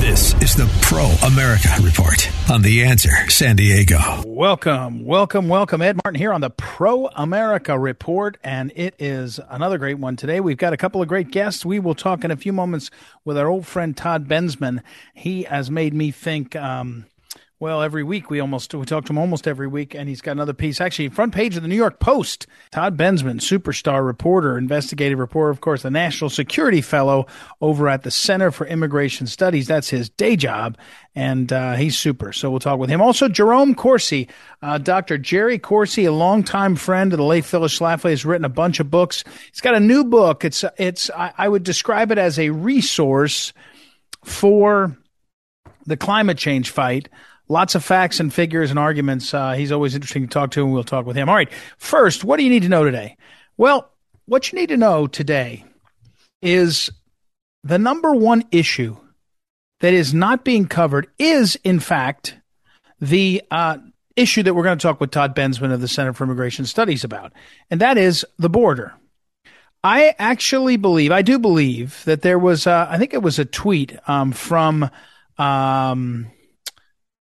This is the Pro America Report on The Answer San Diego. Welcome, welcome, welcome. Ed Martin here on the Pro America Report, and it is another great one today. We've got a couple of great guests. We will talk in a few moments with our old friend Todd Bensman. He has made me think. Um, well, every week we almost we talk to him almost every week, and he's got another piece. Actually, front page of the New York Post. Todd Bensman, superstar reporter, investigative reporter, of course, the national security fellow over at the Center for Immigration Studies. That's his day job, and uh, he's super. So we'll talk with him. Also, Jerome Corsi, uh, Dr. Jerry Corsi, a longtime friend of the late Phyllis Schlafly, has written a bunch of books. He's got a new book. It's it's I, I would describe it as a resource for the climate change fight lots of facts and figures and arguments. Uh, he's always interesting to talk to, and we'll talk with him. All right. First, what do you need to know today? Well, what you need to know today is the number one issue that is not being covered is, in fact, the uh, issue that we're going to talk with Todd Bensman of the Center for Immigration Studies about, and that is the border. I actually believe, I do believe that there was, uh, I think it was a tweet um, from. Um,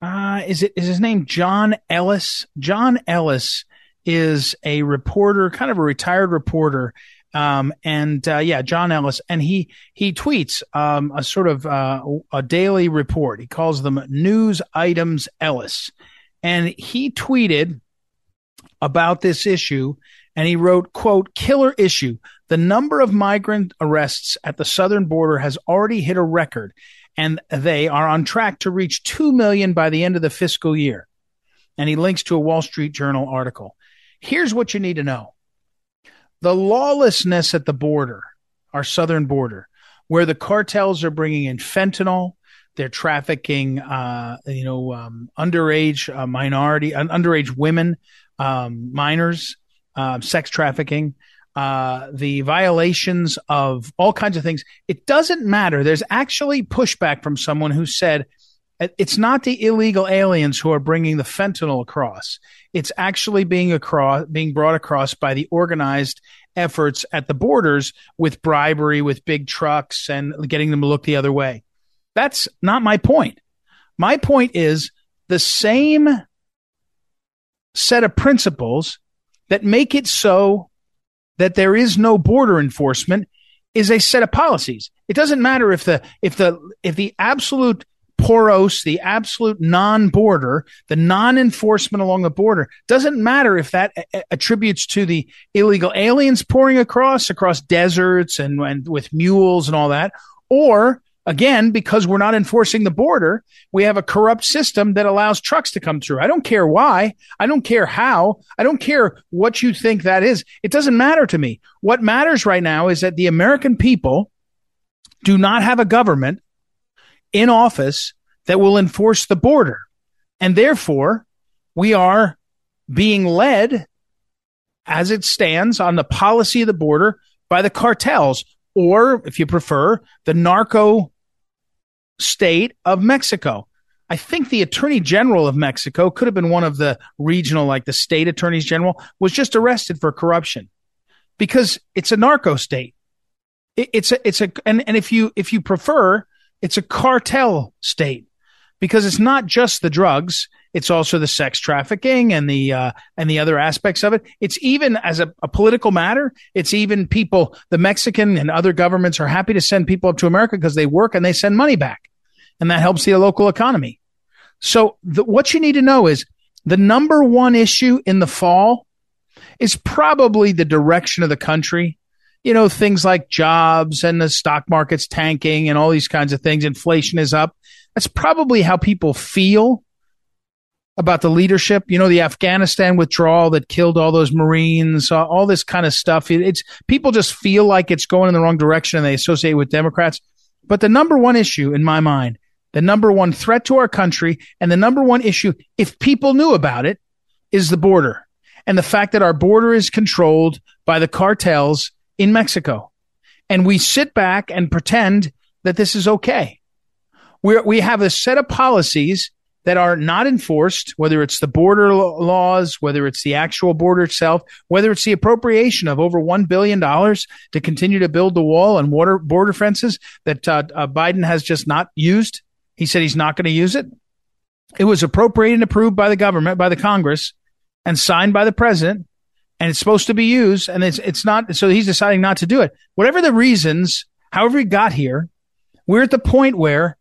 uh, is it is his name John Ellis? John Ellis is a reporter, kind of a retired reporter. Um, and uh, yeah, John Ellis, and he he tweets um, a sort of uh, a daily report. He calls them news items Ellis, and he tweeted about this issue, and he wrote, "quote Killer issue: The number of migrant arrests at the southern border has already hit a record." And they are on track to reach 2 million by the end of the fiscal year. And he links to a Wall Street Journal article. Here's what you need to know. The lawlessness at the border, our southern border, where the cartels are bringing in fentanyl, they're trafficking, uh, you know, um, underage uh, minority, uh, underage women, um, minors, um, sex trafficking uh, the violations of all kinds of things. It doesn't matter. There's actually pushback from someone who said it's not the illegal aliens who are bringing the fentanyl across. It's actually being across, being brought across by the organized efforts at the borders with bribery, with big trucks and getting them to look the other way. That's not my point. My point is the same set of principles that make it so that there is no border enforcement is a set of policies. It doesn't matter if the if the if the absolute poros, the absolute non-border, the non-enforcement along the border doesn't matter if that a- attributes to the illegal aliens pouring across across deserts and, and with mules and all that, or Again, because we're not enforcing the border, we have a corrupt system that allows trucks to come through. I don't care why. I don't care how. I don't care what you think that is. It doesn't matter to me. What matters right now is that the American people do not have a government in office that will enforce the border. And therefore, we are being led as it stands on the policy of the border by the cartels or if you prefer, the narco state of Mexico. I think the attorney general of Mexico could have been one of the regional, like the state attorneys general, was just arrested for corruption because it's a narco state. It, it's a, it's a, and, and if you, if you prefer, it's a cartel state because it's not just the drugs. It's also the sex trafficking and the uh, and the other aspects of it. It's even as a, a, political matter. It's even people. The Mexican and other governments are happy to send people up to America because they work and they send money back and that helps the local economy. So the, what you need to know is the number one issue in the fall is probably the direction of the country. You know, things like jobs and the stock market's tanking and all these kinds of things. Inflation is up. That's probably how people feel about the leadership. You know, the Afghanistan withdrawal that killed all those Marines, all this kind of stuff. It's people just feel like it's going in the wrong direction and they associate with Democrats. But the number one issue in my mind, the number one threat to our country, and the number one issue, if people knew about it, is the border and the fact that our border is controlled by the cartels in Mexico. And we sit back and pretend that this is okay. we we have a set of policies that are not enforced, whether it's the border laws, whether it's the actual border itself, whether it's the appropriation of over $1 billion to continue to build the wall and water border fences that uh, uh, Biden has just not used. He said he's not going to use it. It was appropriated and approved by the government, by the Congress, and signed by the president, and it's supposed to be used, and it's it's not. So he's deciding not to do it. Whatever the reasons, however he got here, we're at the point where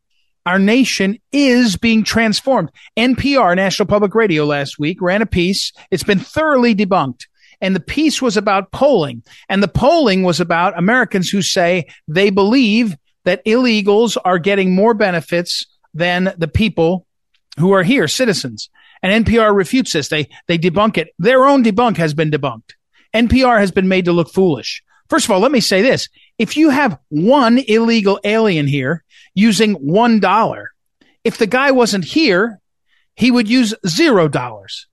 our nation is being transformed. NPR, National Public Radio, last week ran a piece. It's been thoroughly debunked. And the piece was about polling. And the polling was about Americans who say they believe that illegals are getting more benefits than the people who are here, citizens. And NPR refutes this. They, they debunk it. Their own debunk has been debunked. NPR has been made to look foolish. First of all, let me say this. If you have one illegal alien here using $1, if the guy wasn't here, he would use zero dollars.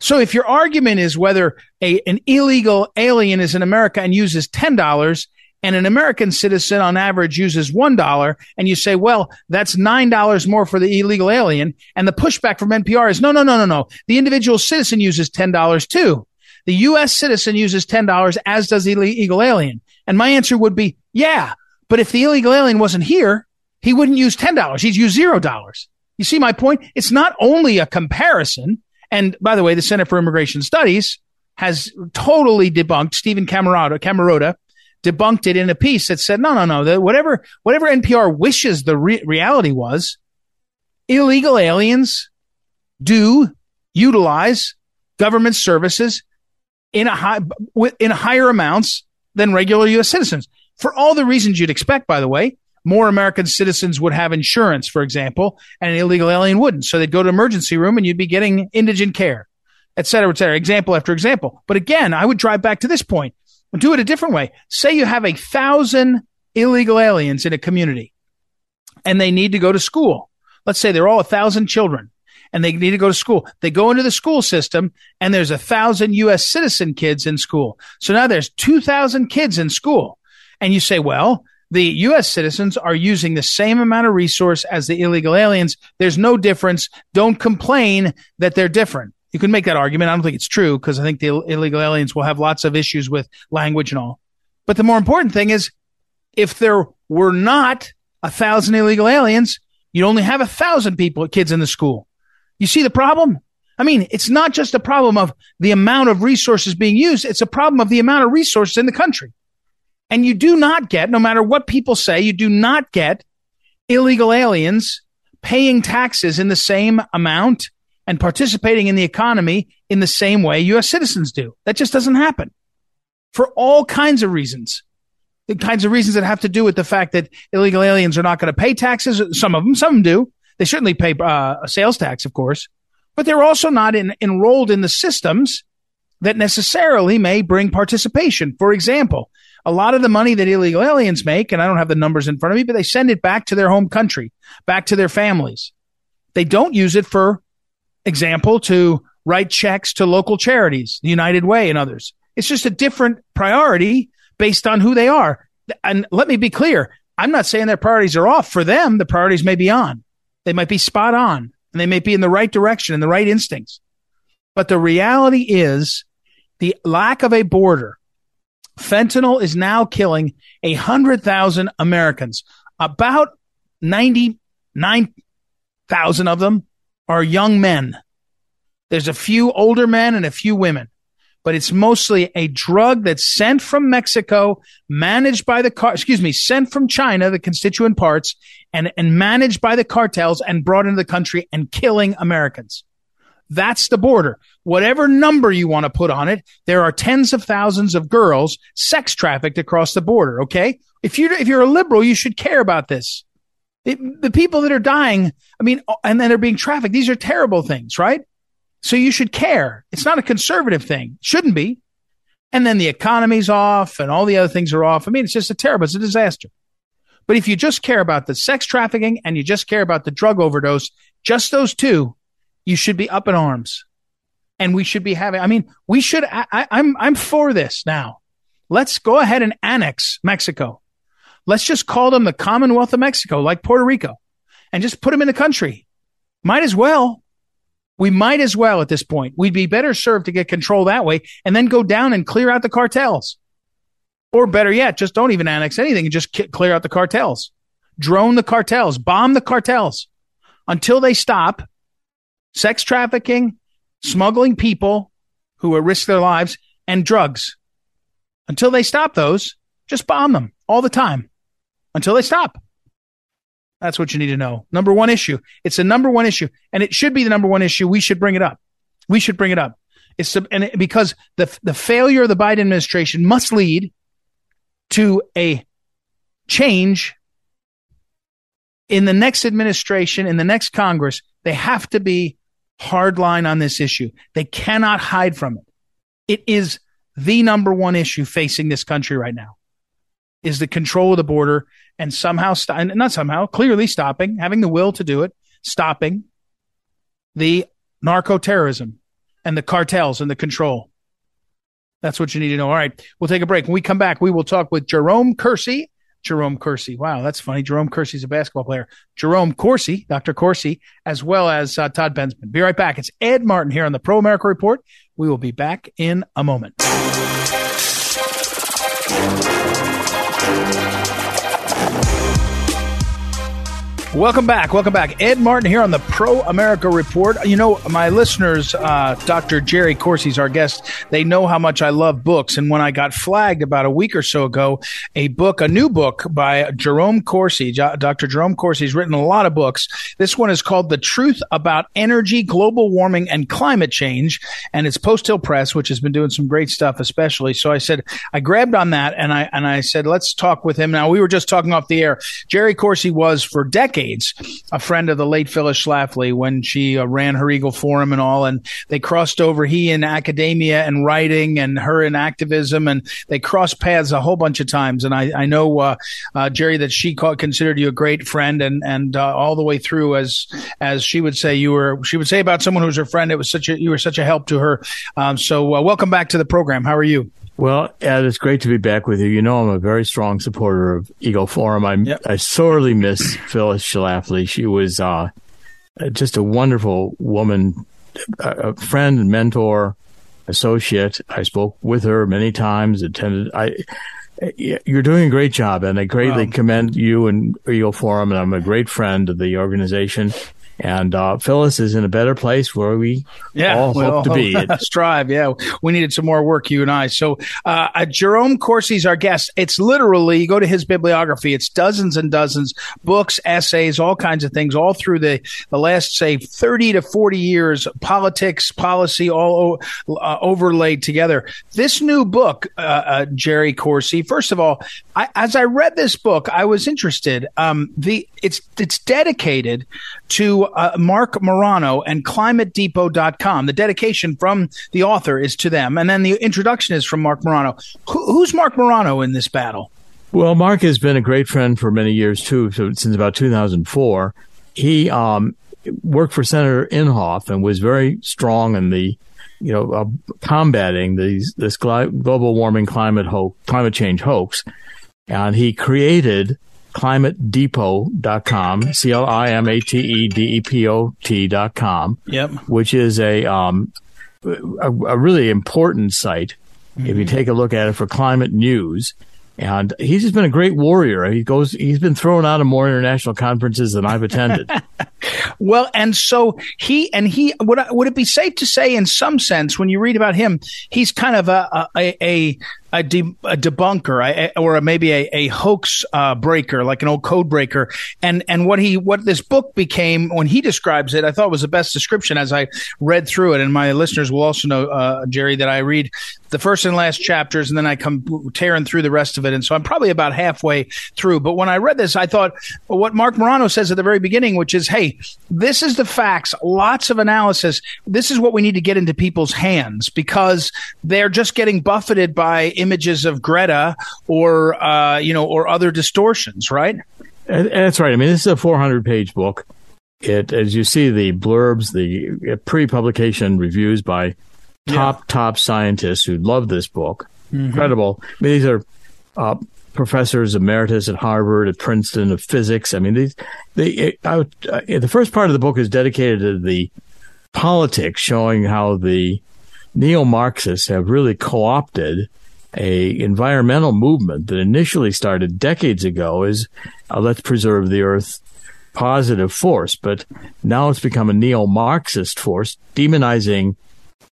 So if your argument is whether a, an illegal alien is in America and uses $10 and an American citizen on average uses $1 and you say, well, that's $9 more for the illegal alien. And the pushback from NPR is no, no, no, no, no. The individual citizen uses $10 too. The U.S. citizen uses $10 as does the illegal alien. And my answer would be, yeah, but if the illegal alien wasn't here, he wouldn't use $10. He'd use $0. You see my point? It's not only a comparison. And by the way, the Center for Immigration Studies has totally debunked Steven Camarota, Camarota debunked it in a piece that said, no, no, no, whatever, whatever NPR wishes the re- reality was, illegal aliens do utilize government services in a high, in higher amounts than regular U.S. citizens for all the reasons you'd expect, by the way. More American citizens would have insurance, for example, and an illegal alien wouldn't. So they'd go to emergency room and you'd be getting indigent care, et cetera, et cetera, example after example. But again, I would drive back to this point do it a different way. Say you have a thousand illegal aliens in a community and they need to go to school. Let's say they're all a thousand children and they need to go to school. They go into the school system and there's a thousand U.S. citizen kids in school. So now there's 2,000 kids in school. And you say, well, the U.S. citizens are using the same amount of resource as the illegal aliens. There's no difference. Don't complain that they're different. You can make that argument. I don't think it's true because I think the illegal aliens will have lots of issues with language and all. But the more important thing is if there were not a thousand illegal aliens, you'd only have a thousand people, kids in the school. You see the problem? I mean, it's not just a problem of the amount of resources being used. It's a problem of the amount of resources in the country. And you do not get, no matter what people say, you do not get illegal aliens paying taxes in the same amount and participating in the economy in the same way U.S. citizens do. That just doesn't happen for all kinds of reasons. The kinds of reasons that have to do with the fact that illegal aliens are not going to pay taxes. Some of them, some do. They certainly pay uh, a sales tax, of course, but they're also not in, enrolled in the systems that necessarily may bring participation. For example, a lot of the money that illegal aliens make, and I don't have the numbers in front of me, but they send it back to their home country, back to their families. They don't use it for example to write checks to local charities, the United Way and others. It's just a different priority based on who they are. And let me be clear. I'm not saying their priorities are off. For them, the priorities may be on. They might be spot on and they may be in the right direction and the right instincts. But the reality is the lack of a border. Fentanyl is now killing a hundred thousand Americans. About 99,000 of them are young men. There's a few older men and a few women but it's mostly a drug that's sent from Mexico, managed by the car, excuse me, sent from China, the constituent parts, and, and managed by the cartels and brought into the country and killing Americans. That's the border. Whatever number you want to put on it, there are tens of thousands of girls sex trafficked across the border. Okay. If you're, if you're a liberal, you should care about this. It, the people that are dying, I mean, and then they're being trafficked. These are terrible things, right? So you should care. It's not a conservative thing. Shouldn't be. And then the economy's off and all the other things are off. I mean, it's just a terrible, it's a disaster. But if you just care about the sex trafficking and you just care about the drug overdose, just those two, you should be up in arms. And we should be having, I mean, we should, I, I, I'm, I'm for this now. Let's go ahead and annex Mexico. Let's just call them the Commonwealth of Mexico, like Puerto Rico, and just put them in the country. Might as well. We might as well at this point. We'd be better served to get control that way and then go down and clear out the cartels. Or better yet, just don't even annex anything and just clear out the cartels. Drone the cartels, bomb the cartels until they stop sex trafficking, smuggling people who risk their lives, and drugs. Until they stop those, just bomb them all the time until they stop. That's what you need to know. Number one issue. It's the number one issue, and it should be the number one issue. We should bring it up. We should bring it up. It's and it, because the the failure of the Biden administration must lead to a change in the next administration, in the next Congress. They have to be hardline on this issue. They cannot hide from it. It is the number one issue facing this country right now is the control of the border and somehow, st- not somehow, clearly stopping, having the will to do it, stopping the narco terrorism and the cartels and the control. That's what you need to know. All right, we'll take a break. When we come back, we will talk with Jerome Kersey. Jerome Kersey. Wow, that's funny. Jerome Kersey's a basketball player. Jerome Corsi, Dr. Corsi, as well as uh, Todd Bensman. Be right back. It's Ed Martin here on the Pro America Report. We will be back in a moment. Thank you. Welcome back. Welcome back. Ed Martin here on the Pro America Report. You know, my listeners, uh, Dr. Jerry Corsi's our guest. They know how much I love books. And when I got flagged about a week or so ago, a book, a new book by Jerome Corsi, Dr. Jerome Corsi's written a lot of books. This one is called The Truth About Energy, Global Warming, and Climate Change. And it's Post Hill Press, which has been doing some great stuff, especially. So I said, I grabbed on that and I, and I said, let's talk with him. Now, we were just talking off the air. Jerry Corsi was for decades decades, a friend of the late Phyllis Schlafly when she uh, ran her Eagle Forum and all. And they crossed over, he in academia and writing and her in activism. And they crossed paths a whole bunch of times. And I, I know, uh, uh, Jerry, that she called, considered you a great friend and, and uh, all the way through as, as she would say, you were, she would say about someone who's her friend, it was such a, you were such a help to her. Um, so uh, welcome back to the program. How are you? Well, Ed, it's great to be back with you. You know, I'm a very strong supporter of Eagle Forum. I yep. I sorely miss Phyllis Schlafly. She was uh, just a wonderful woman, a friend and mentor, associate. I spoke with her many times. Attended. I. You're doing a great job, and I greatly commend you and Eagle Forum. And I'm a great friend of the organization. And uh, Phyllis is in a better place where we yeah, all hope to be. strive. Yeah, we needed some more work, you and I. So uh, uh, Jerome Corsi's our guest. It's literally you go to his bibliography. It's dozens and dozens books, essays, all kinds of things, all through the the last say thirty to forty years, politics, policy, all uh, overlaid together. This new book, uh, uh, Jerry Corsi. First of all, I, as I read this book, I was interested. Um, the it's it's dedicated to uh, Marc Morano and ClimateDepot.com. The dedication from the author is to them, and then the introduction is from Marc Morano. Who, who's Marc Morano in this battle? Well, Mark has been a great friend for many years too. So since about 2004, he um, worked for Senator Inhofe and was very strong in the you know, uh, combating these this global warming climate hoax, climate change hoax, and he created climatedepot.com, C L I M A T E D E P O T.com, yep. which is a, um, a, a really important site. Mm-hmm. If you mm-hmm. take a look at it for climate news, and he's just been a great warrior. He goes, he's been thrown out of more international conferences than I've attended. well, and so he, and he, would, would it be safe to say in some sense, when you read about him, he's kind of a, a, a, a, de- a debunker or maybe a, a hoax uh, breaker, like an old code breaker. And and what he what this book became when he describes it, I thought was the best description as I read through it. And my listeners will also know, uh, Jerry, that I read the first and last chapters, and then I come tearing through the rest of it. And so I'm probably about halfway through. But when I read this, I thought what Marc Morano says at the very beginning, which is, "Hey, this is the facts. Lots of analysis. This is what we need to get into people's hands because they're just getting buffeted by." images of Greta or uh, you know or other distortions, right? That's right. I mean, this is a 400 page book. It, as you see, the blurbs, the pre-publication reviews by top yeah. top scientists who love this book. Mm-hmm. Incredible. I mean, these are uh, professors emeritus at Harvard, at Princeton of physics. I mean, they. I, I, the first part of the book is dedicated to the politics, showing how the neo-Marxists have really co-opted a environmental movement that initially started decades ago as uh, let's preserve the earth positive force, but now it's become a neo-Marxist force, demonizing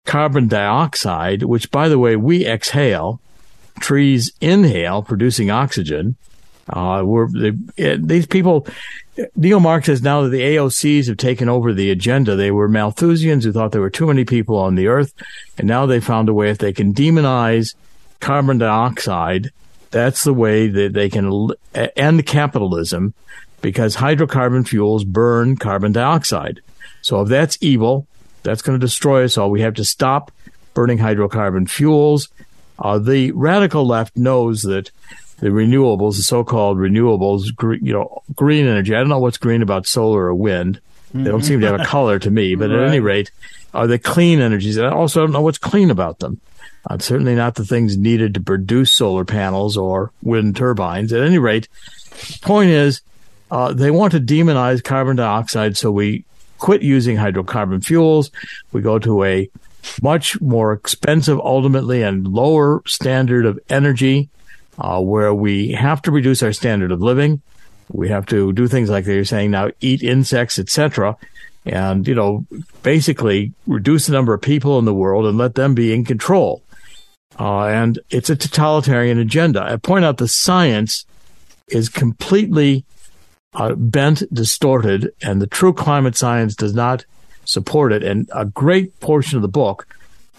carbon dioxide, which, by the way, we exhale. Trees inhale, producing oxygen. Uh, they, these people, Neil neo-Marxists, now that the AOCs have taken over the agenda, they were Malthusians who thought there were too many people on the earth. And now they found a way if they can demonize carbon dioxide, that's the way that they can end capitalism because hydrocarbon fuels burn carbon dioxide. So if that's evil, that's going to destroy us all. We have to stop burning hydrocarbon fuels. Uh, the radical left knows that the renewables, the so-called renewables, you know, green energy. I don't know what's green about solar or wind. They don't seem to have a color to me, but right. at any rate, are the clean energies. I also don't know what's clean about them. Uh, certainly not the things needed to produce solar panels or wind turbines. At any rate, point is, uh, they want to demonize carbon dioxide, so we quit using hydrocarbon fuels. We go to a much more expensive, ultimately, and lower standard of energy, uh, where we have to reduce our standard of living. We have to do things like they're saying now, eat insects, etc., and you know, basically reduce the number of people in the world and let them be in control. Uh, and it's a totalitarian agenda. I point out the science is completely uh, bent, distorted, and the true climate science does not support it. And a great portion of the book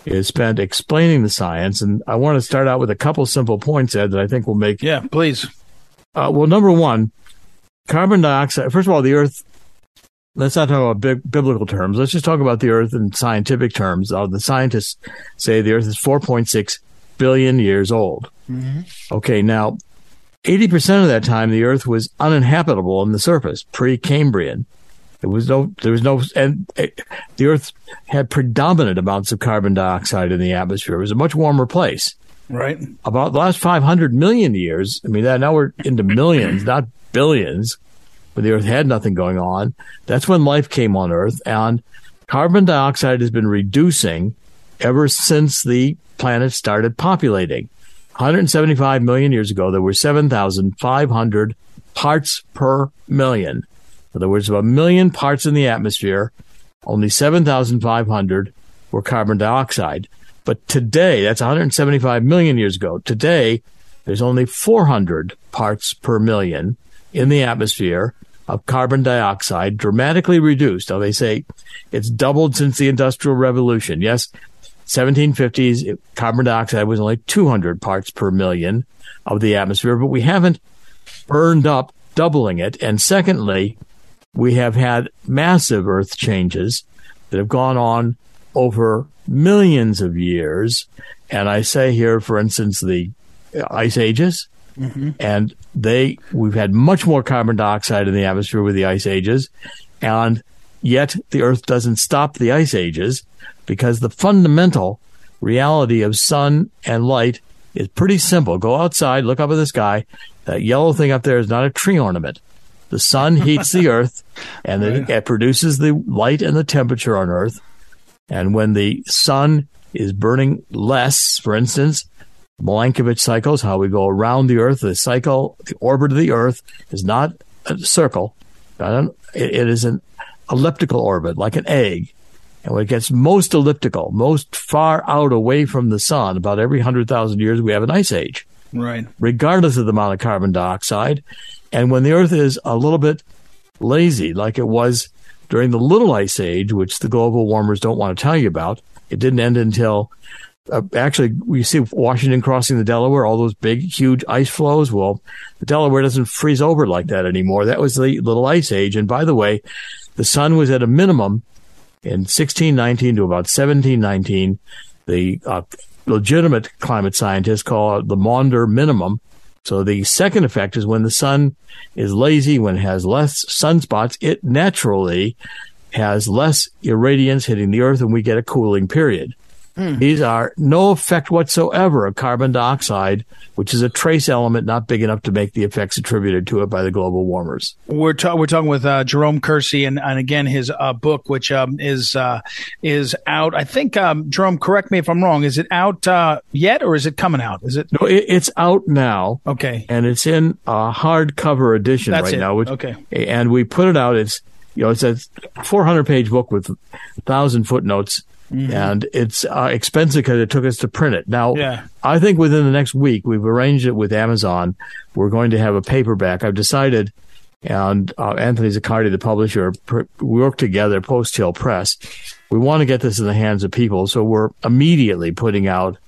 is spent explaining the science. And I want to start out with a couple simple points, Ed, that I think will make. Yeah, please. Uh, well, number one, carbon dioxide. First of all, the Earth. Let's not talk about big, biblical terms. Let's just talk about the Earth in scientific terms. Uh, the scientists say the Earth is 4.6 billion years old. Mm-hmm. Okay, now 80% of that time, the Earth was uninhabitable on the surface, pre-Cambrian. There was no, there was no, and it, the Earth had predominant amounts of carbon dioxide in the atmosphere. It was a much warmer place. Right. About the last 500 million years, I mean, that now we're into millions, not billions, but the Earth had nothing going on. That's when life came on Earth, and carbon dioxide has been reducing ever since the planet started populating. 175 million years ago, there were 7,500 parts per million. In other words, of a million parts in the atmosphere, only 7,500 were carbon dioxide. But today, that's 175 million years ago. Today, there's only 400 parts per million in the atmosphere of carbon dioxide, dramatically reduced. Now, they say it's doubled since the Industrial Revolution. Yes, 1750s, carbon dioxide was only 200 parts per million of the atmosphere, but we haven't burned up doubling it. And secondly, we have had massive earth changes that have gone on over millions of years. And I say here, for instance, the ice ages. Mm-hmm. And they, we've had much more carbon dioxide in the atmosphere with the ice ages. And yet the earth doesn't stop the ice ages because the fundamental reality of sun and light is pretty simple. Go outside, look up at the sky. That yellow thing up there is not a tree ornament. The sun heats the earth and right. it produces the light and the temperature on earth. And when the sun is burning less, for instance, Milankovitch cycles, how we go around the earth, the cycle, the orbit of the earth is not a circle. It is an elliptical orbit, like an egg. And when it gets most elliptical, most far out away from the sun, about every 100,000 years, we have an ice age. Right. Regardless of the amount of carbon dioxide. And when the Earth is a little bit lazy, like it was during the Little Ice Age, which the global warmers don't want to tell you about, it didn't end until uh, actually we see Washington crossing the Delaware, all those big, huge ice flows. Well, the Delaware doesn't freeze over like that anymore. That was the Little Ice Age. And by the way, the sun was at a minimum in 1619 to about 1719, the uh, legitimate climate scientists call it the Maunder minimum. So the second effect is when the sun is lazy, when it has less sunspots, it naturally has less irradiance hitting the earth and we get a cooling period. Mm. These are no effect whatsoever of carbon dioxide, which is a trace element not big enough to make the effects attributed to it by the global warmers. We're, ta- we're talking with uh, Jerome Kersey, and, and again his uh, book, which um, is uh, is out. I think um, Jerome, correct me if I'm wrong. Is it out uh, yet, or is it coming out? Is it? No, it, it's out now. Okay, and it's in a hardcover edition That's right it. now. Which, okay, and we put it out. It's you know it's a 400 page book with thousand footnotes Mm-hmm. And it's uh, expensive because it took us to print it. Now, yeah. I think within the next week, we've arranged it with Amazon. We're going to have a paperback. I've decided, and uh, Anthony Ziccardi, the publisher, pr- we work together, Post Hill Press. We want to get this in the hands of people. So we're immediately putting out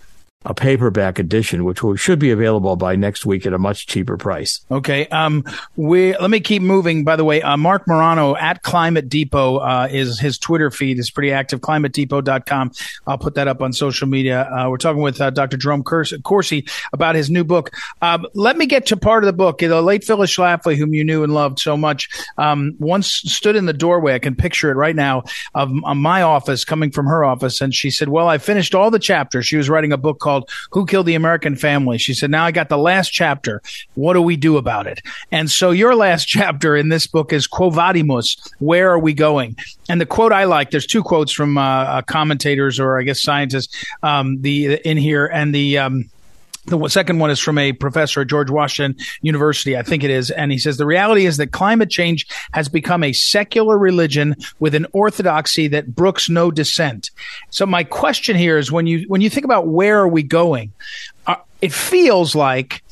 a paperback edition, which will, should be available by next week at a much cheaper price. Okay. Um, we let me keep moving. By the way, uh, Marc Morano at Climate Depot uh, is his Twitter feed is pretty active. ClimateDepot.com. I'll put that up on social media. Uh, we're talking with uh, Dr. Jerome Corsi about his new book. Um, let me get to part of the book. The late Phyllis Schlafly, whom you knew and loved so much, um, once stood in the doorway. I can picture it right now of, of my office coming from her office, and she said, "Well, I finished all the chapters." She was writing a book called called Who Killed the American Family. She said, Now I got the last chapter. What do we do about it? And so your last chapter in this book is Quo Vadimus? Where are we going? And the quote I like, there's two quotes from uh, uh commentators or I guess scientists um, the in here, and the um, the second one is from a professor at George Washington University, I think it is. And he says the reality is that climate change has become a secular religion with an orthodoxy that brooks no dissent. So my question here is when you, when you think about where are we going, uh, it feels like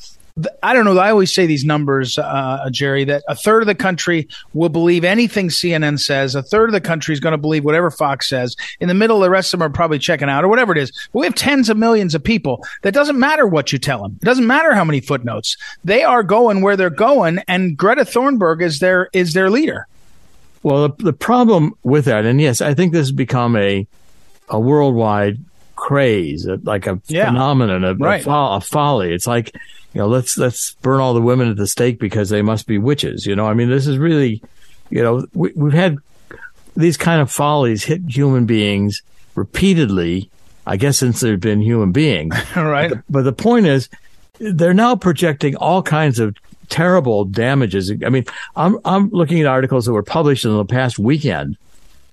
I don't know. I always say these numbers, uh, Jerry, that a third of the country will believe anything CNN says. A third of the country is going to believe whatever Fox says. In the middle, the rest of them are probably checking out or whatever it is. But we have tens of millions of people. That doesn't matter what you tell them. It doesn't matter how many footnotes. They are going where they're going, and Greta Thunberg is their is their leader. Well, the, the problem with that, and yes, I think this has become a a worldwide craze, like a yeah. phenomenon, a, right. a, a folly. It's like you know, let's let's burn all the women at the stake because they must be witches. You know, I mean, this is really, you know, we, we've had these kind of follies hit human beings repeatedly. I guess since there've been human beings, right? But the, but the point is, they're now projecting all kinds of terrible damages. I mean, I'm I'm looking at articles that were published in the past weekend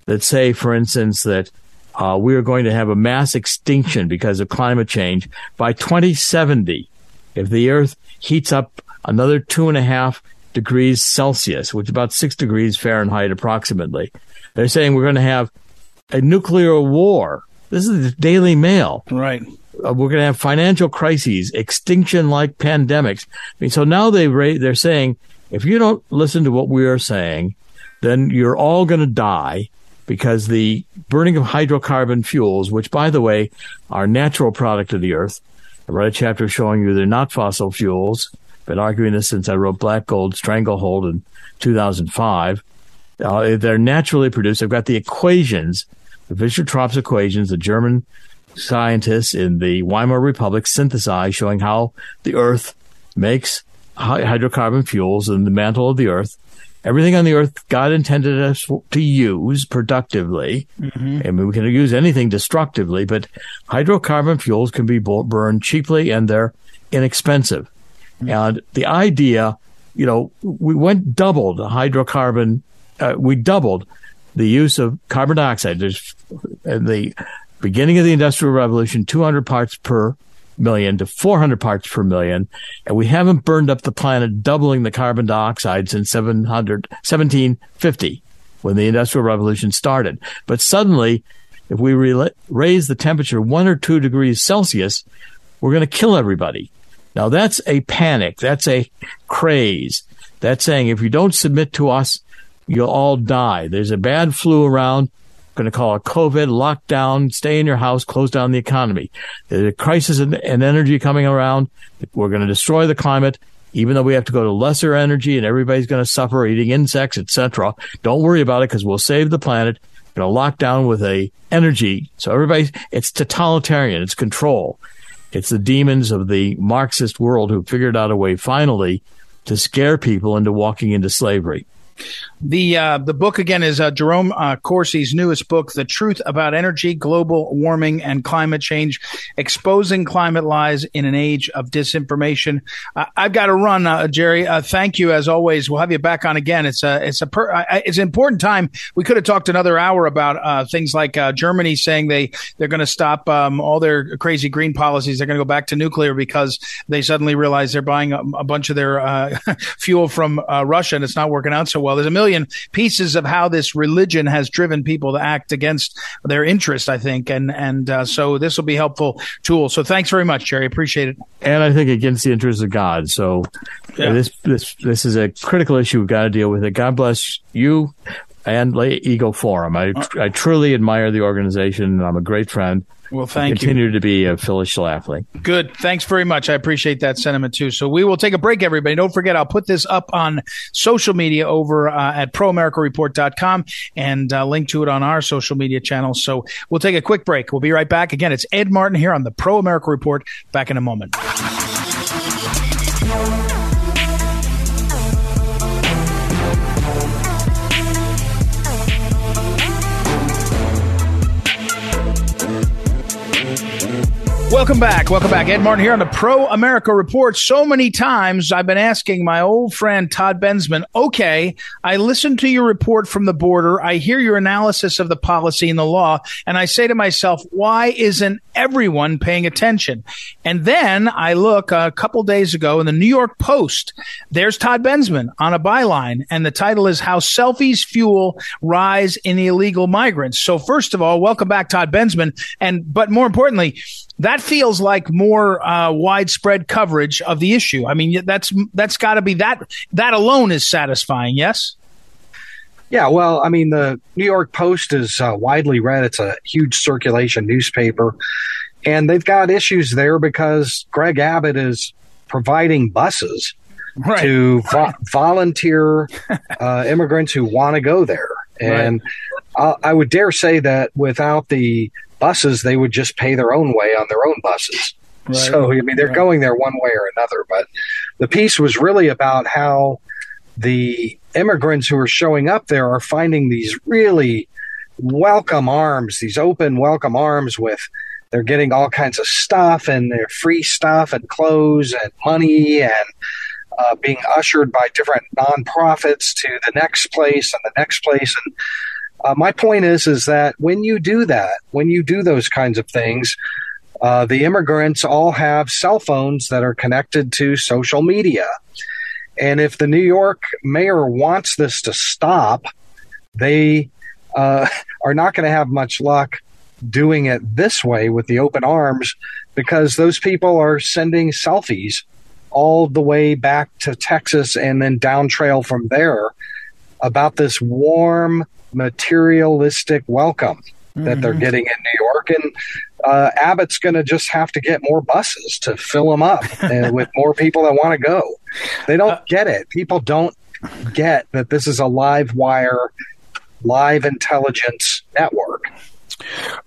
that say, for instance, that uh, we are going to have a mass extinction because of climate change by 2070. If the Earth heats up another two and a half degrees Celsius, which is about six degrees Fahrenheit approximately, they're saying we're going to have a nuclear war. This is the Daily Mail. Right. Uh, we're going to have financial crises, extinction like pandemics. I mean, so now they ra- they're saying if you don't listen to what we are saying, then you're all going to die because the burning of hydrocarbon fuels, which by the way are natural product of the earth, I wrote a chapter showing you they're not fossil fuels. Been arguing this since I wrote Black Gold Stranglehold in 2005. Uh, they're naturally produced. I've got the equations, the Fischer-Tropsch equations, the German scientists in the Weimar Republic synthesized, showing how the Earth makes hydrocarbon fuels in the mantle of the Earth everything on the earth God intended us to use productively. Mm-hmm. I mean, we can use anything destructively, but hydrocarbon fuels can be burned cheaply and they're inexpensive. Mm-hmm. And the idea, you know, we went doubled hydrocarbon, uh, we doubled the use of carbon dioxide. There's in the beginning of the industrial revolution, 200 parts per million to 400 parts per million. And we haven't burned up the planet, doubling the carbon dioxide since 700, 1750 when the industrial revolution started. But suddenly, if we re- raise the temperature one or two degrees Celsius, we're going to kill everybody. Now that's a panic. That's a craze. That's saying if you don't submit to us, you'll all die. There's a bad flu around going to call it COVID, lockdown, stay in your house, close down the economy. There's a crisis in, in energy coming around. We're going to destroy the climate, even though we have to go to lesser energy and everybody's going to suffer eating insects, etc. Don't worry about it because we'll save the planet. We're going to lock down with a energy. So everybody, it's totalitarian. It's control. It's the demons of the Marxist world who figured out a way finally to scare people into walking into slavery. The uh, the book again is uh, Jerome uh, Corsi's newest book, "The Truth About Energy, Global Warming, and Climate Change: Exposing Climate Lies in an Age of Disinformation." I've got to run, uh, Jerry. Uh, thank you as always. We'll have you back on again. It's a it's a per, it's an important time. We could have talked another hour about uh, things like Germany saying they they're going to stop um, all their crazy green policies. They're going to go back to nuclear because they suddenly realize they're buying a, a bunch of their fuel from Russia and it's not working out so well. There's a million pieces of how this religion has driven people to act against their interest, I think. And, and, uh, so this will be a helpful tool. So thanks very much, Jerry. Appreciate it. And I think against the interests of God. So yeah. this, this, this is a critical issue. We've got to deal with it. God bless you and Lay Eagle Forum. I, I truly admire the organization. and I'm a great friend. Well, thank continue you. Continue to be a Phyllis Schlafly. Good. Thanks very much. I appreciate that sentiment too. So we will take a break, everybody. Don't forget, I'll put this up on social media over uh, at proamericareport.com and uh, link to it on our social media channels. So we'll take a quick break. We'll be right back. Again, it's Ed Martin here on the Pro America Report. Back in a moment. Welcome back. Welcome back. Ed Martin here on the Pro America Report. So many times I've been asking my old friend Todd Bensman, okay, I listened to your report from the border. I hear your analysis of the policy and the law. And I say to myself, why isn't everyone paying attention? And then I look a couple days ago in the New York Post. There's Todd Bensman on a byline. And the title is How Selfies Fuel Rise in Illegal Migrants. So first of all, welcome back, Todd Bensman. And, but more importantly, that feels like more uh, widespread coverage of the issue. I mean, that's that's got to be that that alone is satisfying. Yes. Yeah, well, I mean, the New York Post is uh, widely read. It's a huge circulation newspaper, and they've got issues there because Greg Abbott is providing buses right. to vo- volunteer uh, immigrants who want to go there. And right. I would dare say that without the buses, they would just pay their own way on their own buses. Right. So, I mean, they're right. going there one way or another. But the piece was really about how the immigrants who are showing up there are finding these really welcome arms, these open welcome arms with they're getting all kinds of stuff and their free stuff and clothes and money and uh, being ushered by different nonprofits to the next place and the next place and uh, my point is, is that when you do that, when you do those kinds of things, uh, the immigrants all have cell phones that are connected to social media. And if the New York mayor wants this to stop, they uh, are not going to have much luck doing it this way with the open arms because those people are sending selfies all the way back to Texas and then down trail from there about this warm, materialistic welcome mm-hmm. that they're mm-hmm. getting in New York. And uh, Abbott's going to just have to get more buses to fill them up with more people that want to go. They don't uh, get it. People don't get that this is a live wire, live intelligence network.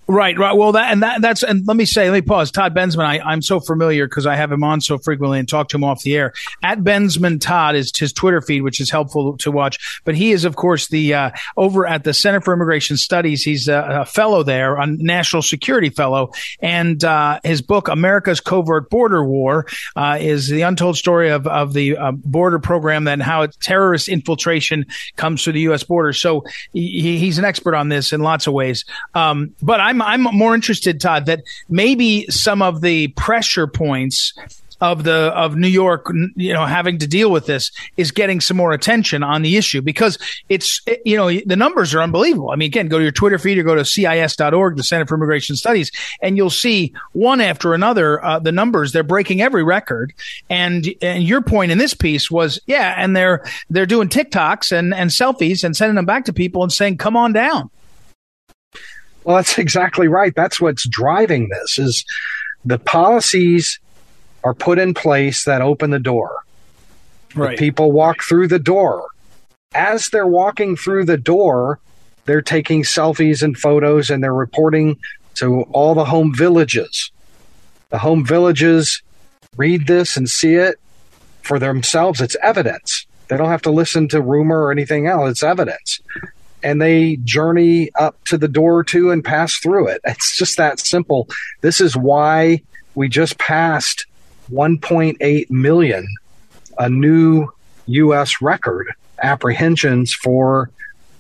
Right, right. Well, that and that that's and let me say, let me pause. Todd Bensman, I, I'm so familiar because I have him on so frequently and talk to him off the air. At Bensman Todd is his Twitter feed, which is helpful to watch. But he is, of course, the uh, over at the Center for Immigration Studies. He's a, a fellow there, a national security fellow, and uh, his book "America's Covert Border War" uh, is the untold story of of the uh, border program and how terrorist infiltration comes to the U.S. border. So he, he's an expert on this in lots of ways. Um, but I'm I'm more interested, Todd, that maybe some of the pressure points of the of New York, you know, having to deal with this is getting some more attention on the issue because it's you know the numbers are unbelievable. I mean, again, go to your Twitter feed or go to CIS.org, the Center for Immigration Studies, and you'll see one after another uh, the numbers. They're breaking every record. And and your point in this piece was, yeah, and they're they're doing TikToks and and selfies and sending them back to people and saying, "Come on down." Well, that's exactly right. That's what's driving this is the policies are put in place that open the door. Right. The people walk through the door. As they're walking through the door, they're taking selfies and photos and they're reporting to all the home villages. The home villages read this and see it for themselves. It's evidence. They don't have to listen to rumor or anything else. It's evidence. And they journey up to the door too and pass through it. It's just that simple. This is why we just passed 1.8 million, a new U.S. record apprehensions for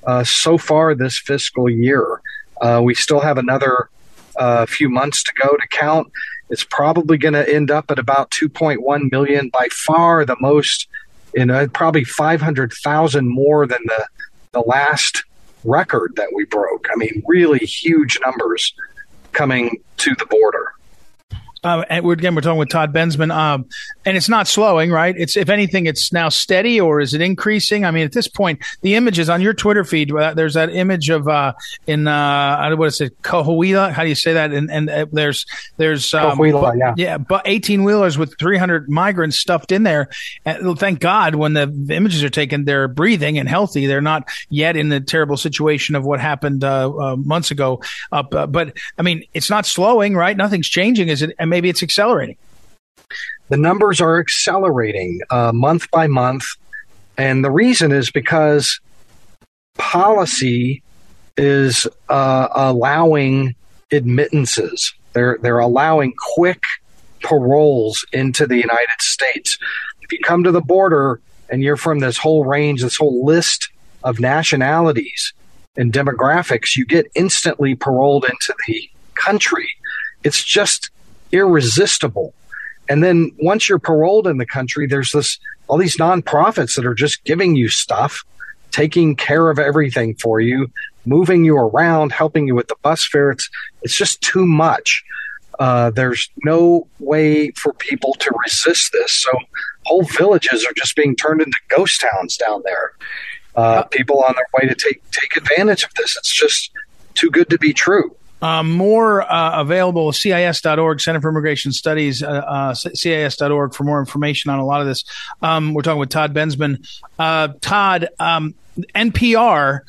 uh, so far this fiscal year. Uh, we still have another uh, few months to go to count. It's probably going to end up at about 2.1 million, by far the most, in uh, probably 500,000 more than the the last record that we broke. I mean, really huge numbers coming to the border. Uh, and we're, again, we're talking with Todd Bensman, um, and it's not slowing, right? It's if anything, it's now steady, or is it increasing? I mean, at this point, the images on your Twitter feed, uh, there's that image of uh, in uh, what is it, Coahuila? How do you say that? And, and uh, there's there's um, Coahuila, yeah, yeah, but 18 wheelers with 300 migrants stuffed in there. And thank God, when the images are taken, they're breathing and healthy. They're not yet in the terrible situation of what happened uh, uh, months ago. Up, but I mean, it's not slowing, right? Nothing's changing. Is it? And maybe it's accelerating. The numbers are accelerating uh, month by month. And the reason is because policy is uh, allowing admittances. They're, they're allowing quick paroles into the United States. If you come to the border and you're from this whole range, this whole list of nationalities and demographics, you get instantly paroled into the country. It's just irresistible. And then once you're paroled in the country, there's this all these nonprofits that are just giving you stuff, taking care of everything for you, moving you around, helping you with the bus fare. It's it's just too much. Uh, there's no way for people to resist this. So whole villages are just being turned into ghost towns down there. Uh, people on their way to take take advantage of this. It's just too good to be true. Uh, more uh, available CIS.org, Center for Immigration Studies, uh, uh CIS.org for more information on a lot of this. Um, we're talking with Todd Bensman. Uh, Todd, um, NPR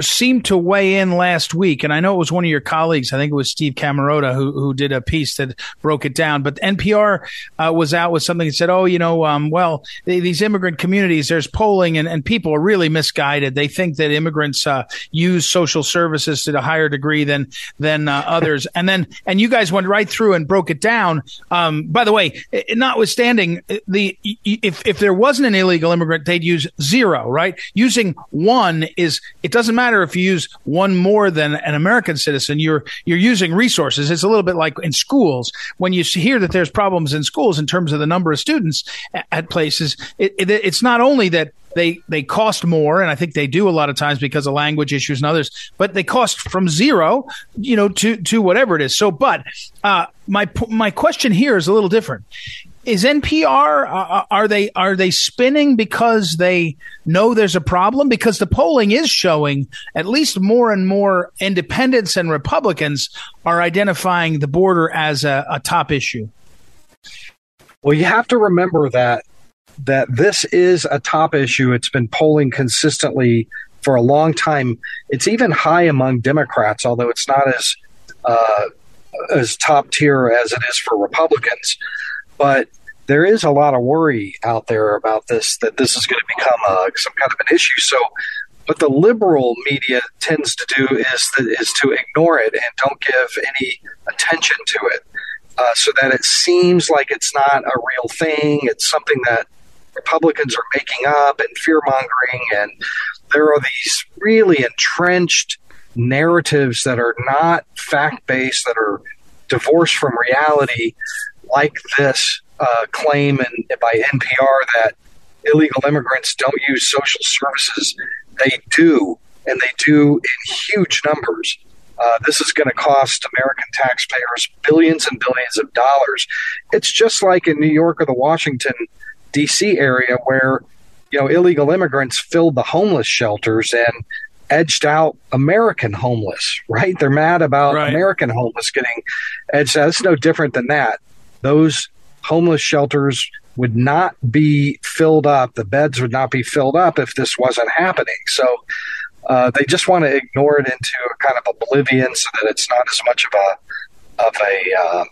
seemed to weigh in last week, and I know it was one of your colleagues. I think it was Steve Camarota who who did a piece that broke it down. But NPR uh, was out with something that said, "Oh, you know, um, well, these immigrant communities, there's polling, and, and people are really misguided. They think that immigrants uh, use social services to a higher degree than than uh, others." and then and you guys went right through and broke it down. Um, by the way, notwithstanding the if if there wasn't an illegal immigrant, they'd use zero, right? Using one is it doesn't matter if you use one more than an American citizen. You're you're using resources. It's a little bit like in schools when you hear that there's problems in schools in terms of the number of students at, at places. It, it, it's not only that they they cost more, and I think they do a lot of times because of language issues and others. But they cost from zero, you know, to to whatever it is. So, but uh, my my question here is a little different is NPR uh, uh, are they are they spinning because they know there's a problem because the polling is showing at least more and more independents and Republicans are identifying the border as a, a top issue. Well, you have to remember that that this is a top issue. It's been polling consistently for a long time. It's even high among Democrats, although it's not as uh, as top tier as it is for Republicans. But there is a lot of worry out there about this that this is going to become a, uh, some kind of an issue. So, what the liberal media tends to do is is to ignore it and don't give any attention to it, uh, so that it seems like it's not a real thing. It's something that Republicans are making up and fear mongering, and there are these really entrenched narratives that are not fact based, that are divorced from reality, like this uh, claim in, by NPR that illegal immigrants don't use social services. They do, and they do in huge numbers. Uh, this is going to cost American taxpayers billions and billions of dollars. It's just like in New York or the Washington, D.C. area where you know illegal immigrants filled the homeless shelters and edged out American homeless. Right? They're mad about right. American homeless getting edged out. It's no different than that. Those homeless shelters would not be filled up. The beds would not be filled up if this wasn't happening. So uh, they just want to ignore it into a kind of oblivion so that it's not as much of a of a uh,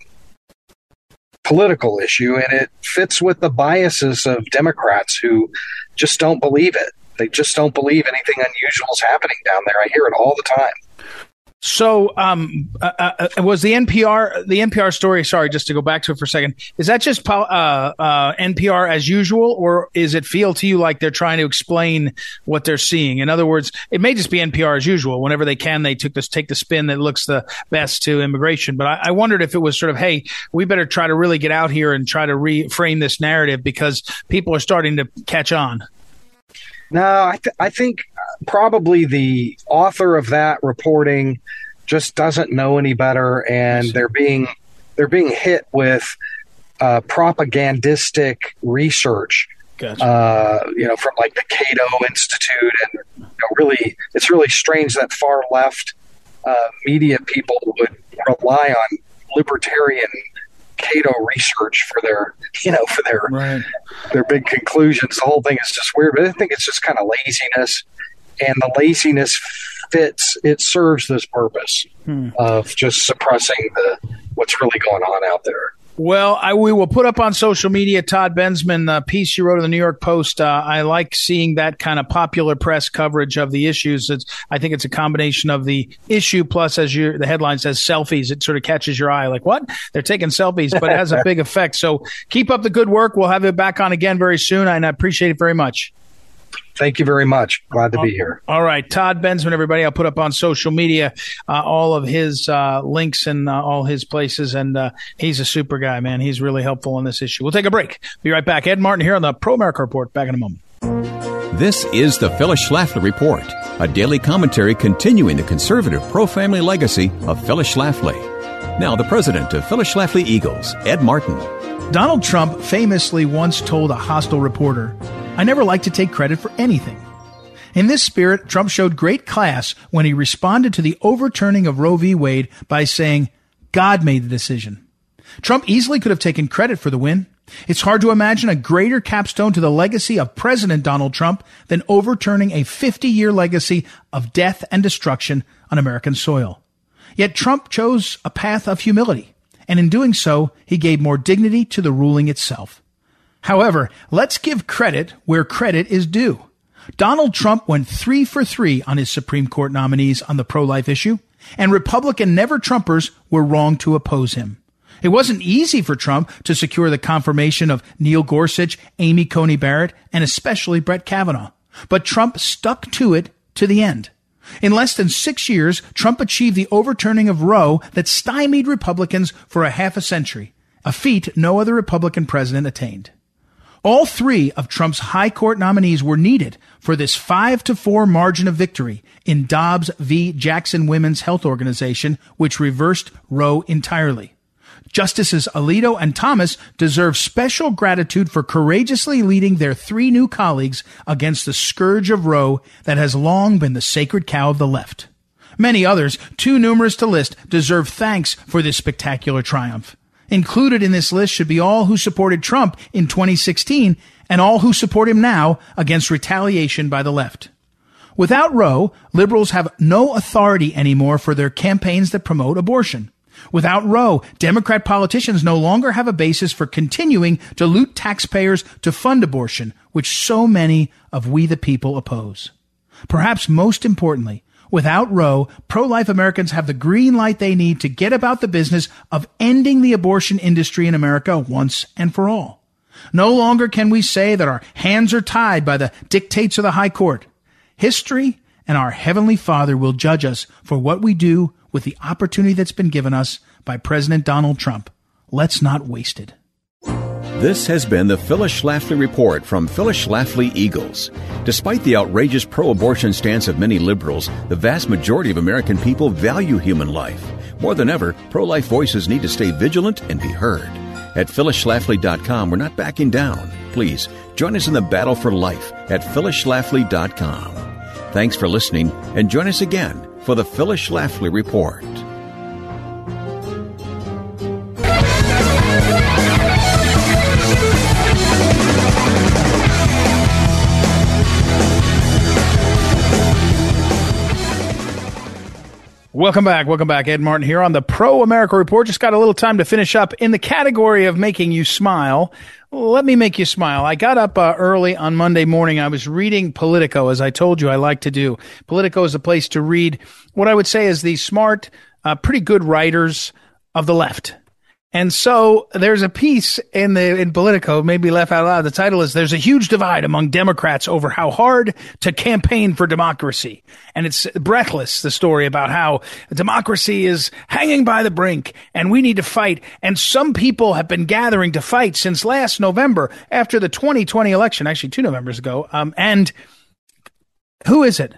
political issue, and it fits with the biases of Democrats who just don't believe it. They just don't believe anything unusual is happening down there. I hear it all the time. So, um, uh, uh, was the NPR the NPR story? Sorry, just to go back to it for a second. Is that just uh, uh NPR as usual, or is it feel to you like they're trying to explain what they're seeing? In other words, it may just be NPR as usual. Whenever they can, they took this take the spin that looks the best to immigration. But I, I wondered if it was sort of, hey, we better try to really get out here and try to reframe this narrative because people are starting to catch on. No, I, th- I think probably the author of that reporting just doesn't know any better, and they're being they're being hit with uh, propagandistic research. Gotcha. Uh, you know, from like the Cato Institute, and you know, really, it's really strange that far left uh, media people would rely on libertarian Cato research for their, you know, for their right. their big conclusions. The whole thing is just weird, but I think it's just kind of laziness, and the laziness fits. It serves this purpose hmm. of just suppressing the what's really going on out there. Well, I, we will put up on social media Todd Bensman the piece you wrote in the New York Post. Uh, I like seeing that kind of popular press coverage of the issues. It's, I think it's a combination of the issue plus, as your, the headline says, selfies. It sort of catches your eye. Like what? They're taking selfies, but it has a big effect. So keep up the good work. We'll have it back on again very soon, and I appreciate it very much. Thank you very much. Glad to be here. All right. Todd Bensman, everybody. I'll put up on social media uh, all of his uh, links and uh, all his places. And uh, he's a super guy, man. He's really helpful on this issue. We'll take a break. Be right back. Ed Martin here on the Pro America Report. Back in a moment. This is the Phyllis Schlafly Report, a daily commentary continuing the conservative pro family legacy of Phyllis Schlafly. Now, the president of Phyllis Schlafly Eagles, Ed Martin. Donald Trump famously once told a hostile reporter, I never like to take credit for anything. In this spirit, Trump showed great class when he responded to the overturning of Roe v. Wade by saying, God made the decision. Trump easily could have taken credit for the win. It's hard to imagine a greater capstone to the legacy of President Donald Trump than overturning a 50 year legacy of death and destruction on American soil. Yet Trump chose a path of humility, and in doing so, he gave more dignity to the ruling itself. However, let's give credit where credit is due. Donald Trump went three for three on his Supreme Court nominees on the pro-life issue, and Republican never Trumpers were wrong to oppose him. It wasn't easy for Trump to secure the confirmation of Neil Gorsuch, Amy Coney Barrett, and especially Brett Kavanaugh. But Trump stuck to it to the end. In less than six years, Trump achieved the overturning of Roe that stymied Republicans for a half a century, a feat no other Republican president attained. All three of Trump's high court nominees were needed for this five to four margin of victory in Dobbs v. Jackson Women's Health Organization, which reversed Roe entirely. Justices Alito and Thomas deserve special gratitude for courageously leading their three new colleagues against the scourge of Roe that has long been the sacred cow of the left. Many others, too numerous to list, deserve thanks for this spectacular triumph. Included in this list should be all who supported Trump in 2016 and all who support him now against retaliation by the left. Without Roe, liberals have no authority anymore for their campaigns that promote abortion. Without Roe, Democrat politicians no longer have a basis for continuing to loot taxpayers to fund abortion, which so many of we the people oppose. Perhaps most importantly, Without Roe, pro-life Americans have the green light they need to get about the business of ending the abortion industry in America once and for all. No longer can we say that our hands are tied by the dictates of the high court. History and our heavenly father will judge us for what we do with the opportunity that's been given us by President Donald Trump. Let's not waste it. This has been the Phyllis Schlafly Report from Phyllis Schlafly Eagles. Despite the outrageous pro abortion stance of many liberals, the vast majority of American people value human life. More than ever, pro life voices need to stay vigilant and be heard. At phyllisschlafly.com, we're not backing down. Please join us in the battle for life at phyllisschlafly.com. Thanks for listening and join us again for the Phyllis Schlafly Report. Welcome back. Welcome back. Ed Martin here on the Pro America Report. Just got a little time to finish up in the category of making you smile. Let me make you smile. I got up uh, early on Monday morning. I was reading Politico, as I told you I like to do. Politico is a place to read what I would say is the smart, uh, pretty good writers of the left. And so there's a piece in the in Politico, maybe laugh out loud. The title is "There's a huge divide among Democrats over how hard to campaign for democracy," and it's breathless. The story about how democracy is hanging by the brink, and we need to fight. And some people have been gathering to fight since last November, after the 2020 election, actually two Novembers ago. Um, and who is it?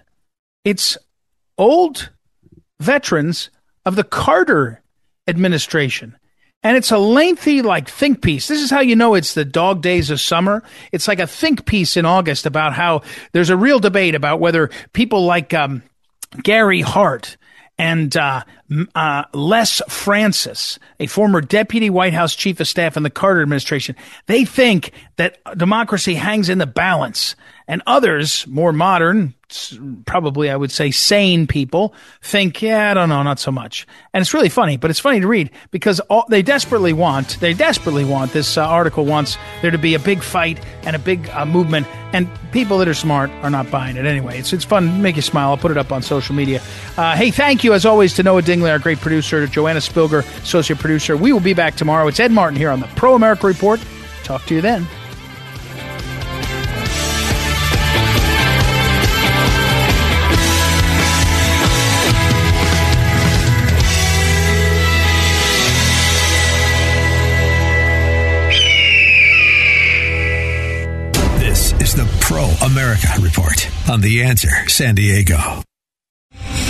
It's old veterans of the Carter administration and it's a lengthy, like, think piece. This is how you know it's the dog days of summer. It's like a think piece in August about how there's a real debate about whether people like um, Gary Hart and uh, uh, Les Francis, a former deputy White House chief of staff in the Carter administration, they think that democracy hangs in the balance. And others, more modern, probably I would say sane people, think, yeah, I don't know, not so much. And it's really funny, but it's funny to read because all, they desperately want, they desperately want, this uh, article wants there to be a big fight and a big uh, movement. And people that are smart are not buying it anyway. It's, it's fun, make you smile. I'll put it up on social media. Uh, hey, thank you as always to Noah Our great producer, Joanna Spilger, associate producer. We will be back tomorrow. It's Ed Martin here on the Pro America Report. Talk to you then. This is the Pro America Report on The Answer San Diego.